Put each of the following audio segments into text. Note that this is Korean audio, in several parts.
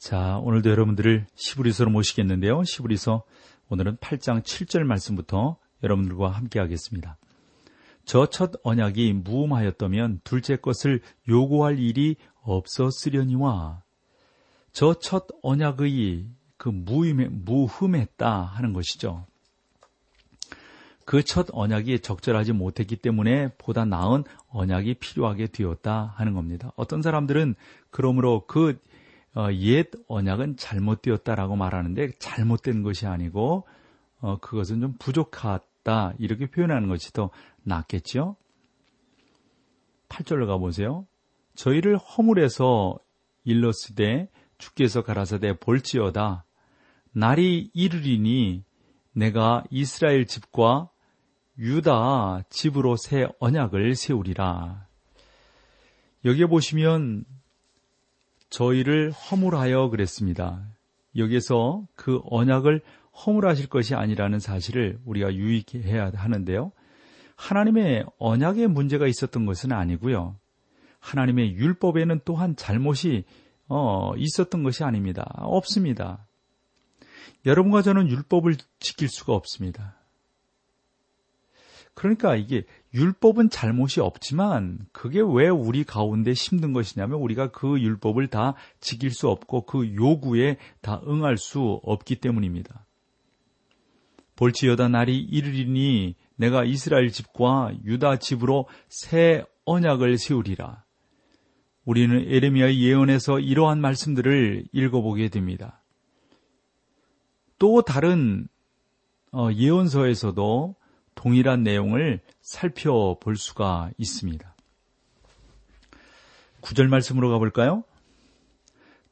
자, 오늘도 여러분들을 시브리서로 모시겠는데요. 시브리서 오늘은 8장 7절 말씀부터 여러분들과 함께 하겠습니다. 저 첫 언약이 무음하였다면 둘째 것을 요구할 일이 없었으려니와 저 첫 언약의 그 무음에, 무흠했다 하는 것이죠. 그 첫 언약이 적절하지 못했기 때문에 보다 나은 언약이 필요하게 되었다 하는 겁니다. 어떤 사람들은 그러므로 그 어, 옛 언약은 잘못되었다라고 말하는데 잘못된 것이 아니고 어, 그것은 좀 부족하다 이렇게 표현하는 것이 더 낫겠죠. 8절로 가보세요. 저희를 허물에서 일렀으되 주께서 가라사대 볼지어다 날이 이르리니 내가 이스라엘 집과 유다 집으로 새 언약을 세우리라. 여기에 보시면 저희를 허물하여 그랬습니다. 여기서 그 언약을 허물하실 것이 아니라는 사실을 우리가 유익해야 하는데요. 하나님의 언약에 문제가 있었던 것은 아니고요. 하나님의 율법에는 또한 잘못이 어, 있었던 것이 아닙니다. 없습니다. 여러분과 저는 율법을 지킬 수가 없습니다. 그러니까 이게 율법은 잘못이 없지만 그게 왜 우리 가운데 힘든 것이냐면 우리가 그 율법을 다 지킬 수 없고 그 요구에 다 응할 수 없기 때문입니다. 볼지여다 날이 이르리니 내가 이스라엘 집과 유다 집으로 새 언약을 세우리라. 우리는 에레미야의 예언에서 이러한 말씀들을 읽어보게 됩니다. 또 다른 어, 예언서에서도 동일한 내용을 살펴볼 수가 있습니다. 구절 말씀으로 가볼까요?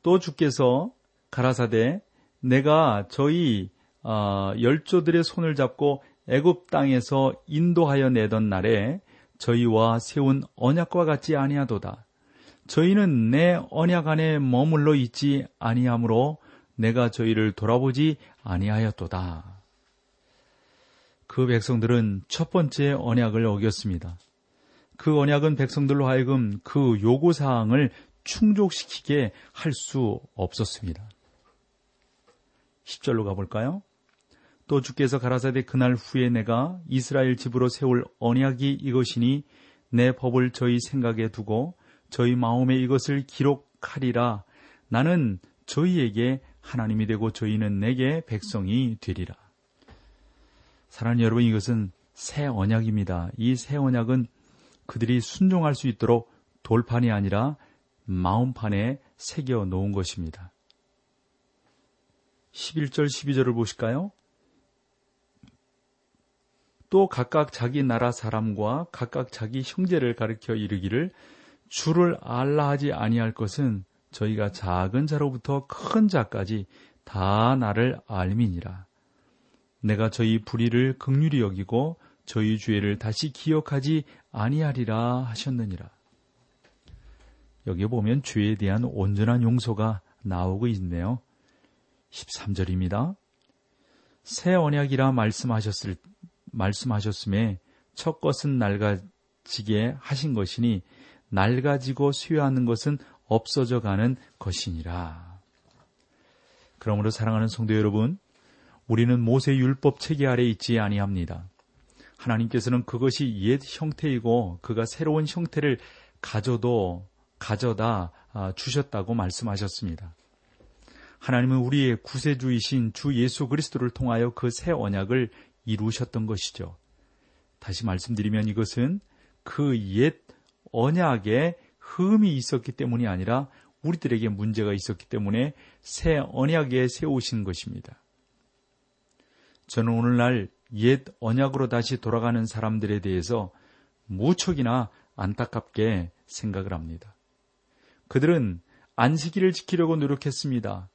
또 주께서 가라사대 내가 저희 어, 열조들의 손을 잡고 애굽 땅에서 인도하여 내던 날에 저희와 세운 언약과 같지 아니하도다. 저희는 내 언약 안에 머물러 있지 아니하므로 내가 저희를 돌아보지 아니하였도다. 그 백성들은 첫 번째 언약을 어겼습니다. 그 언약은 백성들로 하여금 그 요구 사항을 충족시키게 할 수 없었습니다. 10절로 가볼까요? 또 주께서 가라사대 그날 후에 내가 이스라엘 집으로 세울 언약이 이것이니 내 법을 저희 생각에 두고 저희 마음에 이것을 기록하리라. 나는 저희에게 하나님이 되고 저희는 내게 백성이 되리라. 사랑하는 여러분 이것은 새 언약입니다. 이 새 언약은 그들이 순종할 수 있도록 돌판이 아니라 마음판에 새겨 놓은 것입니다. 11절 12절을 보실까요? 또 각각 자기 나라 사람과 각각 자기 형제를 가르켜 이르기를 주를 알라 하지 아니할 것은 저희가 작은 자로부터 큰 자까지 다 나를 알미니라. 내가 저희 불의를 극률히 여기고 저희 죄를 다시 기억하지 아니하리라 하셨느니라. 여기 보면 죄에 대한 온전한 용서가 나오고 있네요. 13절입니다. 새 언약이라 말씀하셨을 말씀하셨음에 첫 것은 낡아지게 하신 것이니 낡아지고 쇠하는 것은 없어져 가는 것이니라. 그러므로 사랑하는 성도 여러분, 우리는 모세 율법 체계 아래 있지 아니합니다. 하나님께서는 그것이 옛 형태이고 그가 새로운 형태를 가져도 가져다 아, 주셨다고 말씀하셨습니다. 하나님은 우리의 구세주이신 주 예수 그리스도를 통하여 그 새 언약을 이루셨던 것이죠. 다시 말씀드리면 이것은 그 옛 언약에 흠이 있었기 때문이 아니라 우리들에게 문제가 있었기 때문에 새 언약에 세우신 것입니다. 저는 오늘날 옛 언약으로 다시 돌아가는 사람들에 대해서 무척이나 안타깝게 생각을 합니다. 그들은 안식일을 지키려고 노력했습니다.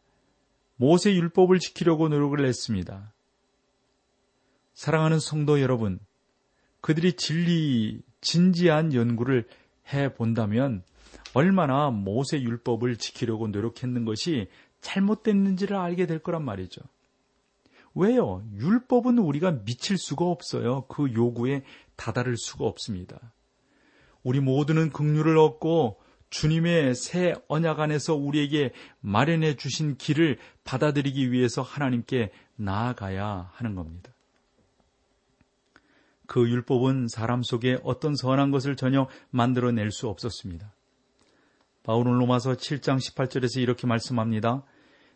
모세 율법을 지키려고 노력을 했습니다. 사랑하는 성도 여러분, 그들이 진리, 진지한 연구를 해 본다면 얼마나 모세 율법을 지키려고 노력했는 것이 잘못됐는지를 알게 될 거란 말이죠. 왜요? 율법은 우리가 미칠 수가 없어요. 그 요구에 다다를 수가 없습니다. 우리 모두는 긍휼을 얻고 주님의 새 언약 안에서 우리에게 마련해 주신 길을 받아들이기 위해서 하나님께 나아가야 하는 겁니다. 그 율법은 사람 속에 어떤 선한 것을 전혀 만들어낼 수 없었습니다. 바울은 로마서 7장 18절에서 이렇게 말씀합니다.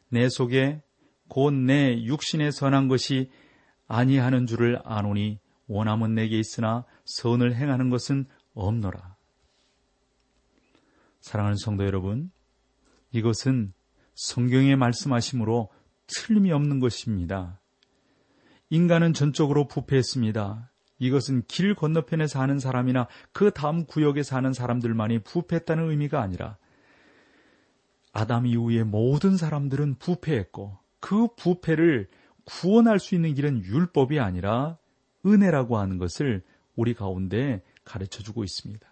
내 속에 곧 내 육신의 선한 것이 아니하는 줄을 아노니 원함은 내게 있으나 선을 행하는 것은 없노라. 사랑하는 성도 여러분, 이것은 성경의 말씀하심으로 틀림이 없는 것입니다. 인간은 전적으로 부패했습니다. 이것은 길 건너편에 사는 사람이나 그 다음 구역에 사는 사람들만이 부패했다는 의미가 아니라 아담 이후의 모든 사람들은 부패했고 그 부패를 구원할 수 있는 길은 율법이 아니라 은혜라고 하는 것을 우리 가운데 가르쳐 주고 있습니다.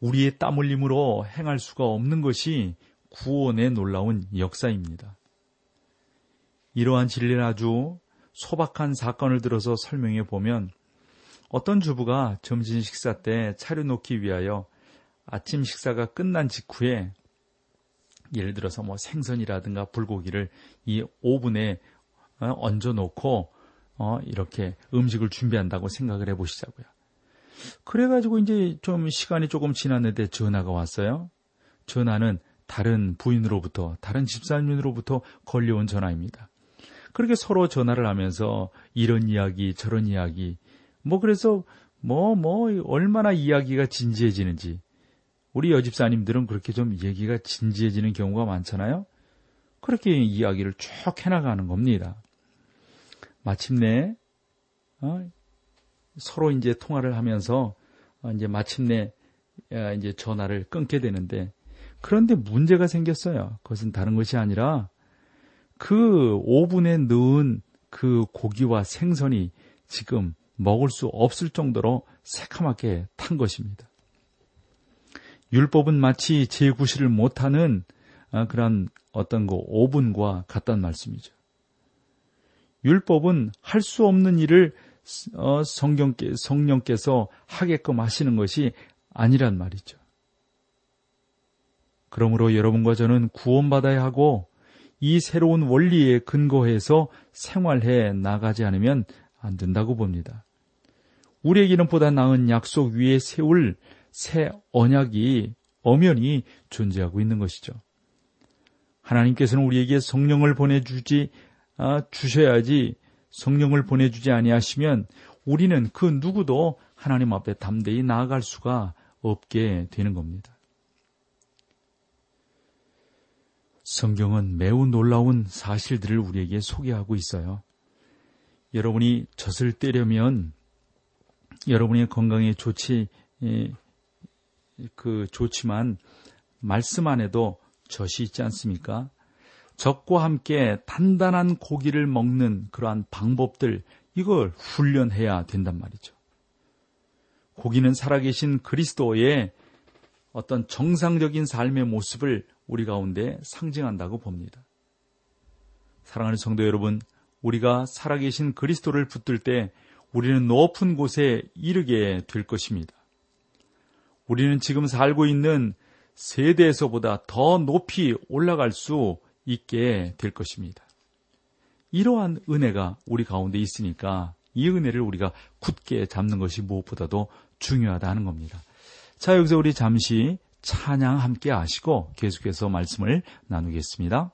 우리의 땀 흘림으로 행할 수가 없는 것이 구원의 놀라운 역사입니다. 이러한 진리를 아주 소박한 사건을 들어서 설명해 보면 어떤 주부가 점심 식사 때 차려놓기 위하여 아침 식사가 끝난 직후에 예를 들어서 뭐 생선이라든가 불고기를 이 오븐에 어, 얹어 놓고 어, 이렇게 음식을 준비한다고 생각을 해 보시자고요. 그래가지고 이제 좀 시간이 조금 지났는데 전화가 왔어요. 전화는 다른 부인으로부터, 다른 집사님으로부터 걸려온 전화입니다. 그렇게 서로 전화를 하면서 이런 이야기, 저런 이야기, 뭐 그래서 뭐, 뭐, 얼마나 이야기가 진지해지는지. 우리 여집사님들은 그렇게 좀 얘기가 진지해지는 경우가 많잖아요? 그렇게 이야기를 쭉 해나가는 겁니다. 마침내, 어, 서로 이제 통화를 하면서 어, 이제 마침내 어, 이제 전화를 끊게 되는데 그런데 문제가 생겼어요. 그것은 다른 것이 아니라 그 오븐에 넣은 그 고기와 생선이 지금 먹을 수 없을 정도로 새카맣게 탄 것입니다. 율법은 마치 재구실을 못하는 어, 그런 어떤 그 오븐과 같단 말씀이죠. 율법은 할 수 없는 일을 어, 성경께, 성령께서 하게끔 하시는 것이 아니란 말이죠. 그러므로 여러분과 저는 구원받아야 하고 이 새로운 원리에 근거해서 생활해 나가지 않으면 안 된다고 봅니다. 우리에게는 보다 나은 약속 위에 세울 새 언약이 엄연히 존재하고 있는 것이죠. 하나님께서는 우리에게 성령을 보내주지 아, 주셔야지 성령을 보내주지 아니하시면 우리는 그 누구도 하나님 앞에 담대히 나아갈 수가 없게 되는 겁니다. 성경은 매우 놀라운 사실들을 우리에게 소개하고 있어요. 여러분이 젖을 떼려면 여러분의 건강에 좋지 그 좋지만 말씀 안에도 젖이 있지 않습니까? 적과 함께 단단한 고기를 먹는 그러한 방법들, 이걸 훈련해야 된단 말이죠. 고기는 살아계신 그리스도의 어떤 정상적인 삶의 모습을 우리 가운데 상징한다고 봅니다. 사랑하는 성도 여러분, 우리가 살아계신 그리스도를 붙들 때 우리는 높은 곳에 이르게 될 것입니다. 우리는 지금 살고 있는 세대에서보다 더 높이 올라갈 수 있게 될 것입니다. 이러한 은혜가 우리 가운데 있으니까 이 은혜를 우리가 굳게 잡는 것이 무엇보다도 중요하다 는 겁니다. 자, 여기서 우리 잠시 찬양 함께 하시고 계속해서 말씀을 나누겠습니다.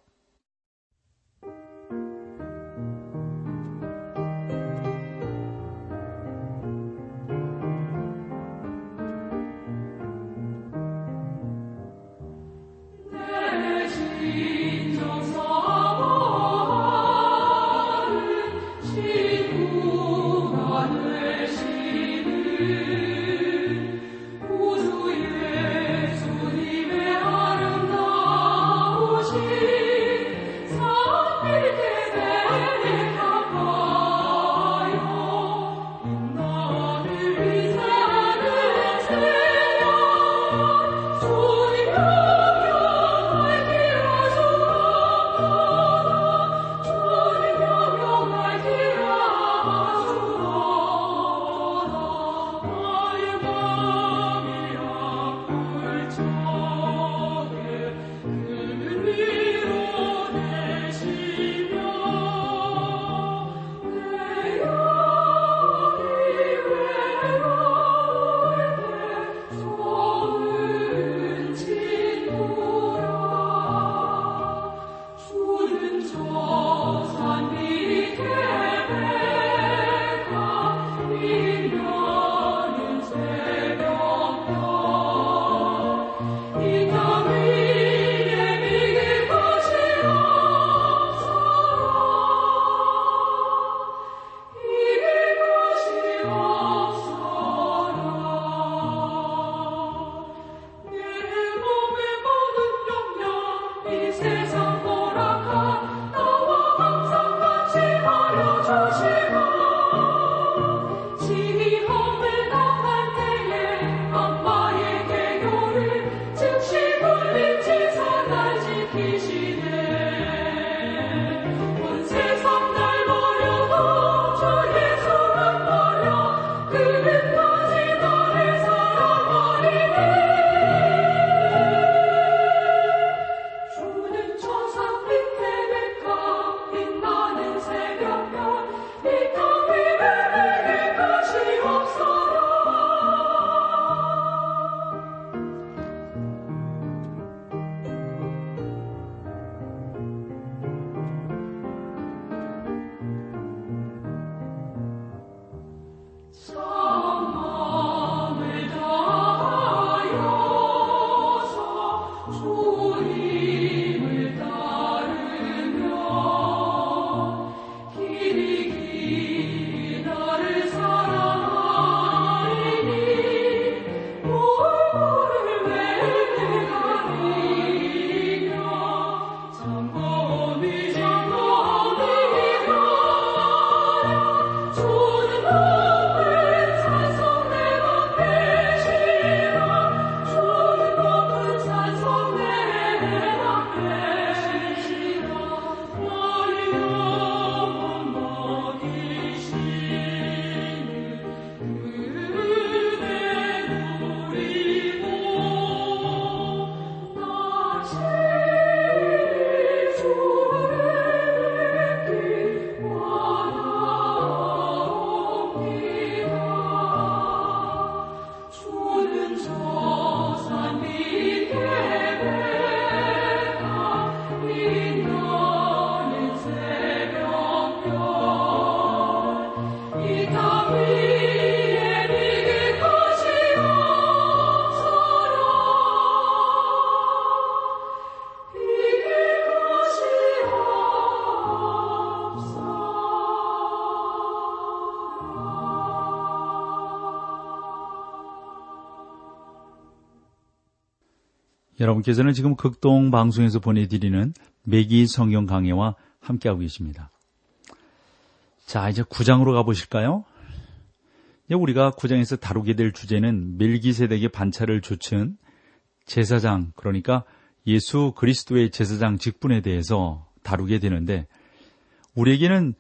여러분께서는 지금 극동 방송에서 보내드리는 매기 성경 강해와 함께하고 계십니다. 자, 이제 구장으로 가보실까요? 우리가 구장에서 다루게 될 주제는 멜기세덱의 반차를 조친 제사장, 그러니까 예수 그리스도의 제사장 직분에 대해서 다루게 되는데, 우리에게는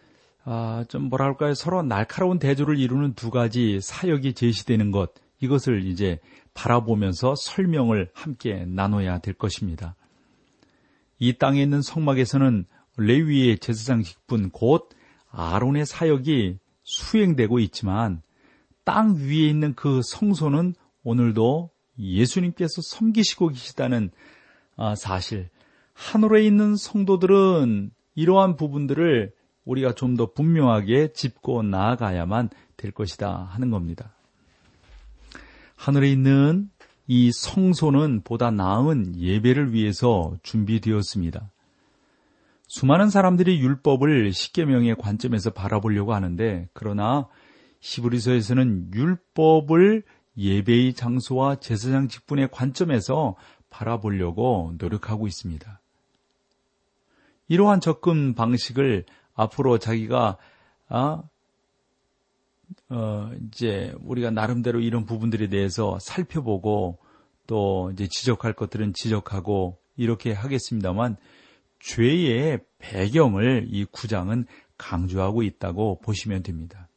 아, 좀 뭐랄까요 서로 날카로운 대조를 이루는 두 가지 사역이 제시되는 것 이것을 이제 바라보면서 설명을 함께 나눠야 될 것입니다. 이 땅에 있는 성막에서는 레위의 제사장 직분 곧 아론의 사역이 수행되고 있지만 땅 위에 있는 그 성소는 오늘도 예수님께서 섬기시고 계시다는 아, 사실. 하늘에 있는 성도들은 이러한 부분들을 우리가 좀 더 분명하게 짚고 나아가야만 될 것이다 하는 겁니다. 하늘에 있는 이 성소는 보다 나은 예배를 위해서 준비되었습니다. 수많은 사람들이 율법을 십계명의 관점에서 바라보려고 하는데 그러나 시브리서에서는 율법을 예배의 장소와 제사장 직분의 관점에서 바라보려고 노력하고 있습니다. 이러한 접근 방식을 앞으로 자기가 아, 어, 이제 우리가 나름대로 이런 부분들에 대해서 살펴보고 또 이제 지적할 것들은 지적하고 이렇게 하겠습니다만 죄의 배경을 이 구장은 강조하고 있다고 보시면 됩니다.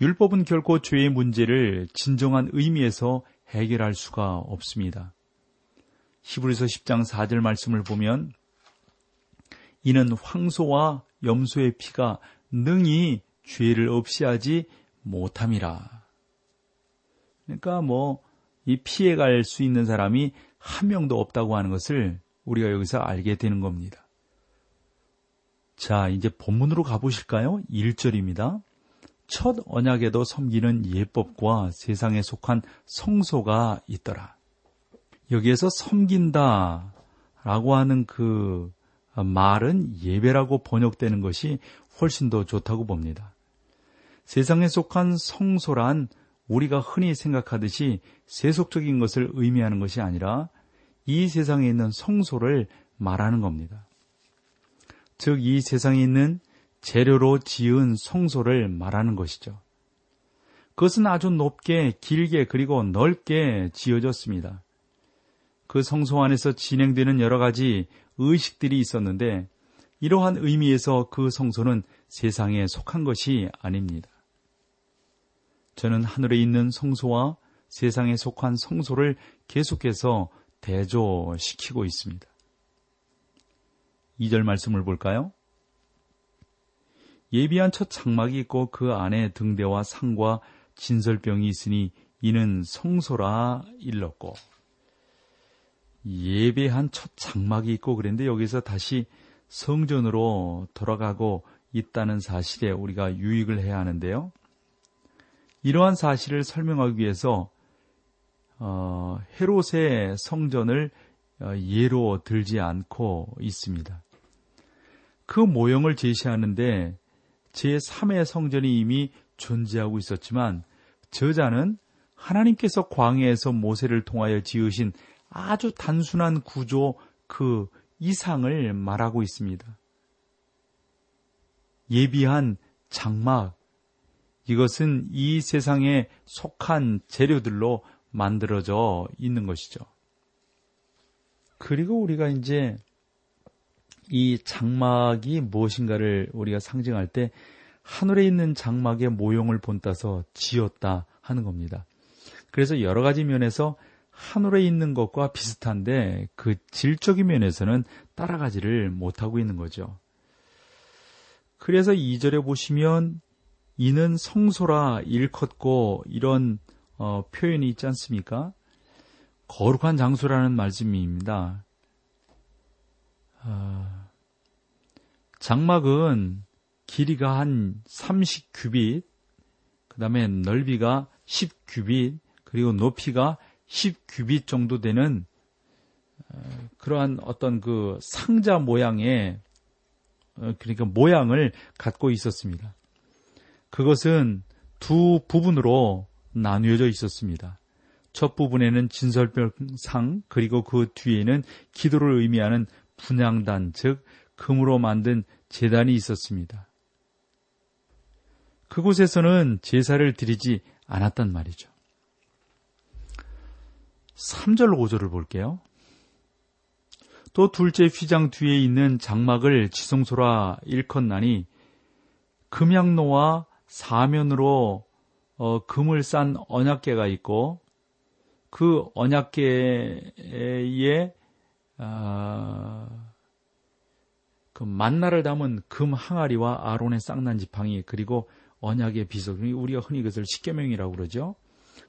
율법은 결코 죄의 문제를 진정한 의미에서 해결할 수가 없습니다. 히브리서 10장 4절 말씀을 보면 이는 황소와 염소의 피가 능히 죄를 없이 하지 못함이라. 그러니까 뭐 이 피해갈 수 있는 사람이 한 명도 없다고 하는 것을 우리가 여기서 알게 되는 겁니다. 자, 이제 본문으로 가보실까요? 1절입니다. 첫 언약에도 섬기는 예법과 세상에 속한 성소가 있더라. 여기에서 섬긴다 라고 하는 그 말은 예배라고 번역되는 것이 훨씬 더 좋다고 봅니다. 세상에 속한 성소란 우리가 흔히 생각하듯이 세속적인 것을 의미하는 것이 아니라 이 세상에 있는 성소를 말하는 겁니다. 즉, 이 세상에 있는 재료로 지은 성소를 말하는 것이죠. 그것은 아주 높게, 길게, 그리고 넓게 지어졌습니다. 그 성소 안에서 진행되는 여러 가지 의식들이 있었는데, 이러한 의미에서 그 성소는 세상에 속한 것이 아닙니다. 저는 하늘에 있는 성소와 세상에 속한 성소를 계속해서 대조시키고 있습니다. 2절 말씀을 볼까요? 예비한 첫 장막이 있고 그 안에 등대와 상과 진설병이 있으니 이는 성소라 일렀고 예배한 첫 장막이 있고 그랬는데 여기서 다시 성전으로 돌아가고 있다는 사실에 우리가 유익을 해야 하는데요. 이러한 사실을 설명하기 위해서 어, 헤롯의 성전을 어, 예로 들지 않고 있습니다. 그 모형을 제시하는데 제3의 성전이 이미 존재하고 있었지만 저자는 하나님께서 광해에서 모세를 통하여 지으신 아주 단순한 구조 그 이상을 말하고 있습니다. 예비한 장막, 이것은 이 세상에 속한 재료들로 만들어져 있는 것이죠. 그리고 우리가 이제 이 장막이 무엇인가를 우리가 상징할 때 하늘에 있는 장막의 모형을 본따서 지었다 하는 겁니다. 그래서 여러 가지 면에서 하늘에 있는 것과 비슷한데 그 질적인 면에서는 따라가지를 못하고 있는 거죠. 그래서 2절에 보시면 이는 성소라 일컫고 이런 어, 표현이 있지 않습니까? 거룩한 장소라는 말씀입니다. 아, 장막은 길이가 한 30규빗, 그 다음에 넓이가 10규빗, 그리고 높이가 10규빗 정도 되는 어, 그러한 어떤 그 상자 모양의 어, 그러니까 모양을 갖고 있었습니다. 그것은 두 부분으로 나뉘어져 있었습니다. 첫 부분에는 진설병상 그리고 그 뒤에는 기도를 의미하는 분양단 즉 금으로 만든 재단이 있었습니다. 그곳에서는 제사를 드리지 않았단 말이죠. 3절 5절을 볼게요. 또 둘째 휘장 뒤에 있는 장막을 지성소라 일컫나니 금양로와 사면으로 어, 금을 싼 언약계가 있고 그 언약계에 아, 그 만나를 담은 금 항아리와 아론의 쌍난 지팡이 그리고 언약의 비석 우리가 흔히 그것을 십계명이라고 그러죠.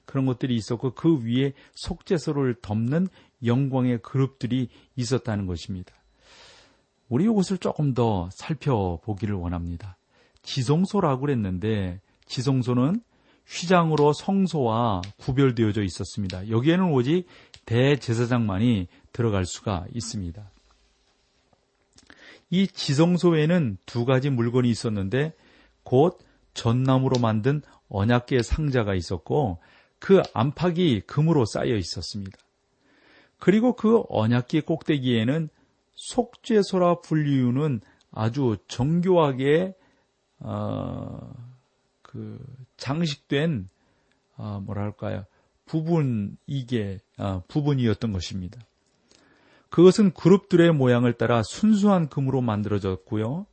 그런 것들이 있었고 그 위에 속죄소를 덮는 영광의 그룹들이 있었다는 것입니다. 우리 이것을 조금 더 살펴보기를 원합니다. 지성소라고 그랬는데 지성소는 휘장으로 성소와 구별되어져 있었습니다. 여기에는 오직 대제사장만이 들어갈 수가 있습니다. 이 지성소에는 두 가지 물건이 있었는데 곧 전나무로 만든 언약계 상자가 있었고 그 안팎이 금으로 쌓여 있었습니다. 그리고 그 언약계 꼭대기에는 속죄소라 불리우는 아주 정교하게 어, 그 장식된 어, 뭐랄까요 부분 이게 어, 부분이었던 것입니다. 그것은 그룹들의 모양을 따라 순수한 금으로 만들어졌고요.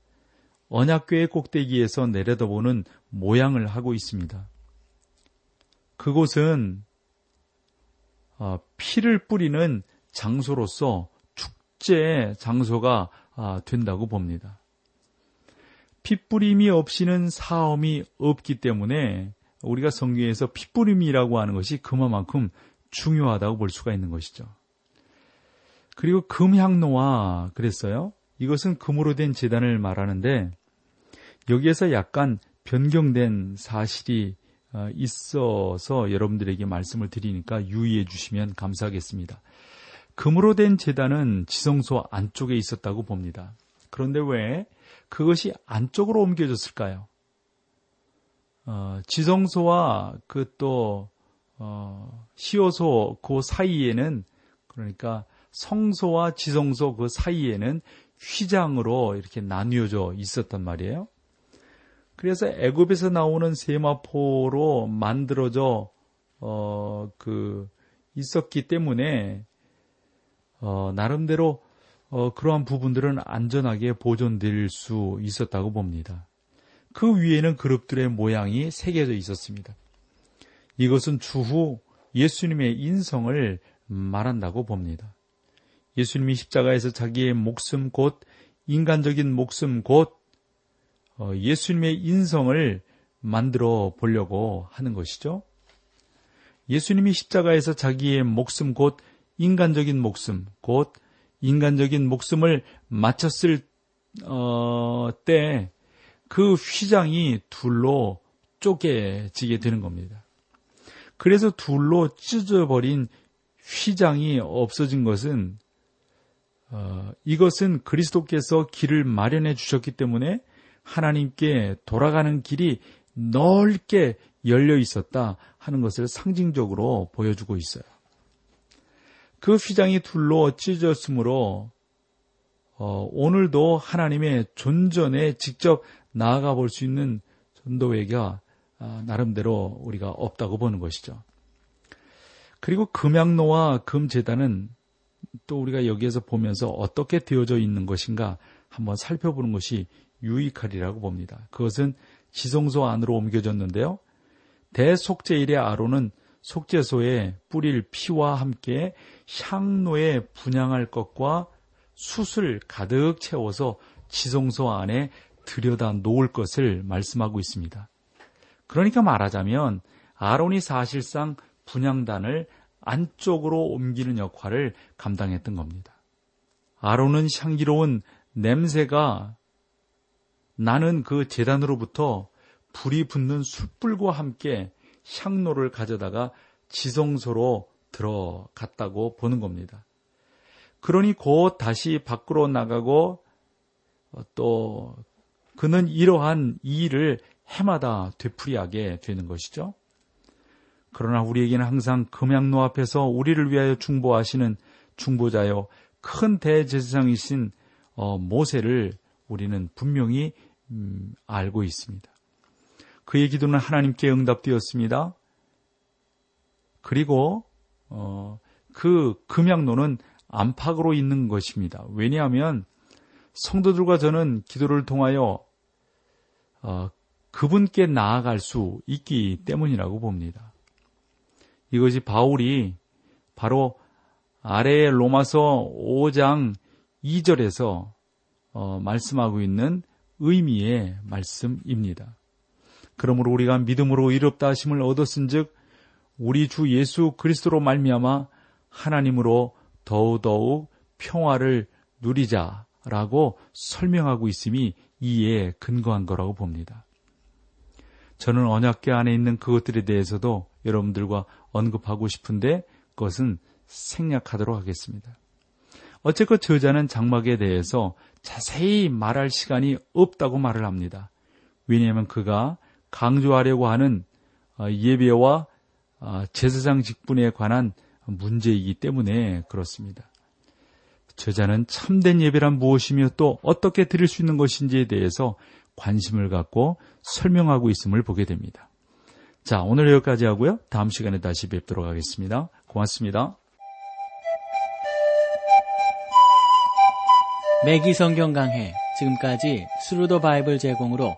언약궤의 꼭대기에서 내려다보는 모양을 하고 있습니다. 그곳은 어, 피를 뿌리는 장소로서 축제 장소가 아, 된다고 봅니다. 핏뿌림이 없이는 사험이 없기 때문에 우리가 성경에서 핏뿌림이라고 하는 것이 그만큼 중요하다고 볼 수가 있는 것이죠. 그리고 금향로와 그랬어요. 이것은 금으로 된 재단을 말하는데 여기에서 약간 변경된 사실이 어, 있어서 여러분들에게 말씀을 드리니까 유의해 주시면 감사하겠습니다. 금으로 된 재단은 지성소 안쪽에 있었다고 봅니다. 그런데 왜 그것이 안쪽으로 옮겨졌을까요? 어, 지성소와 그또 어, 시오소 그 사이에는 그러니까 성소와 지성소 그 사이에는 휘장으로 이렇게 나뉘어져 있었단 말이에요. 그래서 애굽에서 나오는 세마포로 만들어져 어 그 있었기 때문에 어 나름대로 어, 그러한 부분들은 안전하게 보존될 수 있었다고 봅니다. 그 위에는 그룹들의 모양이 새겨져 있었습니다. 이것은 추후 예수님의 인성을 말한다고 봅니다. 예수님이 십자가에서 자기의 목숨 곧 인간적인 목숨 곧 어, 예수님의 인성을 만들어 보려고 하는 것이죠. 예수님이 십자가에서 자기의 목숨 곧 인간적인 목숨 곧 인간적인 목숨을 마쳤을 어, 때 그 휘장이 둘로 쪼개지게 되는 겁니다. 그래서 둘로 찢어버린 휘장이 없어진 것은 어, 이것은 그리스도께서 길을 마련해 주셨기 때문에 하나님께 돌아가는 길이 넓게 열려 있었다 하는 것을 상징적으로 보여주고 있어요. 그 휘장이 둘로 찢어졌으므로 어, 오늘도 하나님의 존전에 직접 나아가 볼 수 있는 전도회가 아, 나름대로 우리가 없다고 보는 것이죠. 그리고 금양로와 금재단은 또 우리가 여기에서 보면서 어떻게 되어져 있는 것인가 한번 살펴보는 것이 유익하리라고 봅니다. 그것은 지성소 안으로 옮겨졌는데요. 대속죄일의 아로는 속죄소에 뿌릴 피와 함께 향로에 분양할 것과 숯을 가득 채워서 지성소 안에 들여다 놓을 것을 말씀하고 있습니다. 그러니까 말하자면 아론이 사실상 분양단을 안쪽으로 옮기는 역할을 감당했던 겁니다. 아론은 향기로운 냄새가 나는 그 재단으로부터 불이 붙는 숯불과 함께 향로를 가져다가 지성소로 들어갔다고 보는 겁니다. 그러니 곧 다시 밖으로 나가고 또 그는 이러한 일을 해마다 되풀이하게 되는 것이죠. 그러나 우리에게는 항상 금양로 앞에서 우리를 위하여 중보하시는 중보자요 큰 대제사장이신 어, 모세를 우리는 분명히 음, 알고 있습니다. 그의 기도는 하나님께 응답되었습니다. 그리고 어, 그 금양로는 안팎으로 있는 것입니다. 왜냐하면 성도들과 저는 기도를 통하여 어, 그분께 나아갈 수 있기 때문이라고 봅니다. 이것이 바울이 바로 아래의 로마서 5장 2절에서 어, 말씀하고 있는 의미의 말씀입니다. 그러므로 우리가 믿음으로 이롭다 하심을 얻었은즉 우리 주 예수 그리스도로 말미암아 하나님으로 더더욱 평화를 누리자라고 설명하고 있음이 이에 근거한 거라고 봅니다. 저는 언약계 안에 있는 그것들에 대해서도 여러분들과 언급하고 싶은데 그것은 생략하도록 하겠습니다. 어쨌건 저자는 장막에 대해서 자세히 말할 시간이 없다고 말을 합니다. 왜냐하면 그가 강조하려고 하는 어, 예배와 어, 제사장 직분에 관한 문제이기 때문에 그렇습니다. 저자는 참된 예배란 무엇이며 또 어떻게 드릴 수 있는 것인지에 대해서 관심을 갖고 설명하고 있음을 보게 됩니다. 자, 오늘 여기까지 하고요. 다음 시간에 다시 뵙도록 하겠습니다. 고맙습니다. 맥기 성경 강해 지금까지 Thru the Bible 제공으로